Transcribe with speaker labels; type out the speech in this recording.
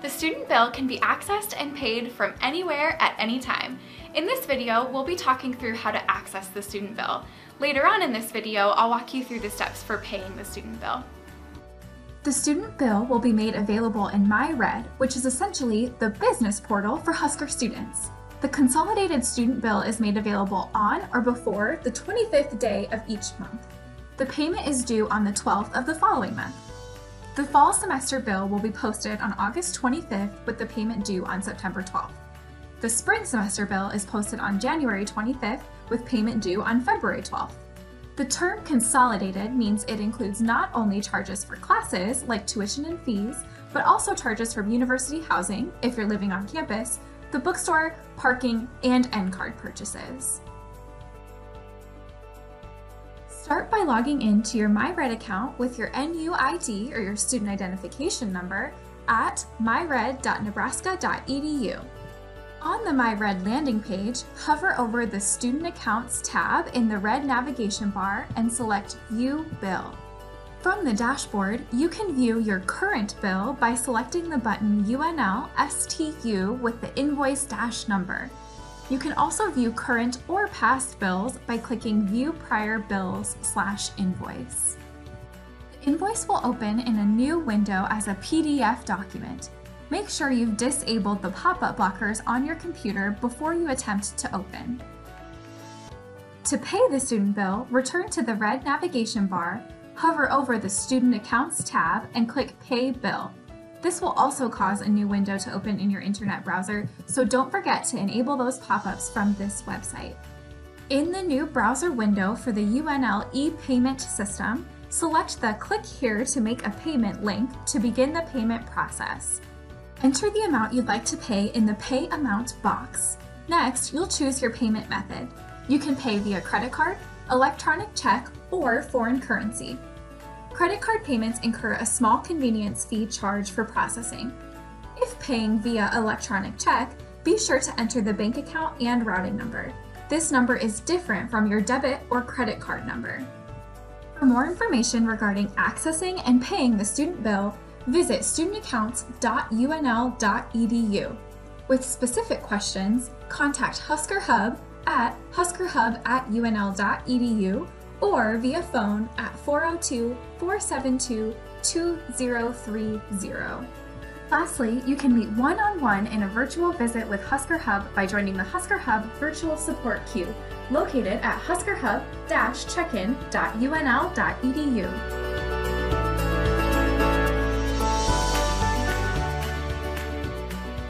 Speaker 1: The student bill can be accessed and paid from anywhere at any time. In this video, we'll be talking through how to access the student bill. Later on in this video, I'll walk you through the steps for paying the student bill.
Speaker 2: The student bill will be made available in MyRed, which is essentially the business portal for Husker students. The consolidated student bill is made available on or before the 25th day of each month. The payment is due on the 12th of the following month. The fall semester bill will be posted on August 25th with the payment due on September 12th. The spring semester bill is posted on January 25th with payment due on February 12th. The term consolidated means it includes not only charges for classes, like tuition and fees, but also charges from university housing, if you're living on campus, the bookstore, parking, and NCard purchases. Start by logging in to your MyRed account with your NUID or your student identification number at myred.nebraska.edu. On the MyRed landing page, hover over the Student Accounts tab in the red navigation bar and select View Bill. From the dashboard, you can view your current bill by selecting the button UNL STU with the invoice dash number. You can also view current or past bills by clicking View Prior Bills slash Invoice. The invoice will open in a new window as a PDF document. Make sure you've disabled the pop-up blockers on your computer before you attempt to open. To pay the student bill, return to the red navigation bar, hover over the Student Accounts tab, and click Pay Bill. This will also cause a new window to open in your internet browser, so don't forget to enable those pop-ups from this website. In the new browser window for the UNL e-payment system, select the Click Here to make a payment link to begin the payment process. Enter the amount you'd like to pay in the Pay Amount box. Next, you'll choose your payment method. You can pay via credit card, electronic check, or foreign currency. Credit card payments incur a small convenience fee charge for processing. If paying via electronic check, be sure to enter the bank account and routing number. This number is different from your debit or credit card number. For more information regarding accessing and paying the student bill, visit studentaccounts.unl.edu. With specific questions, contact Husker Hub at huskerhub at unl.edu or via phone at 402 472 2030. Lastly, you can meet one on one in a virtual visit with Husker Hub by joining the Husker Hub Virtual Support Queue, located at huskerhub checkin.unl.edu.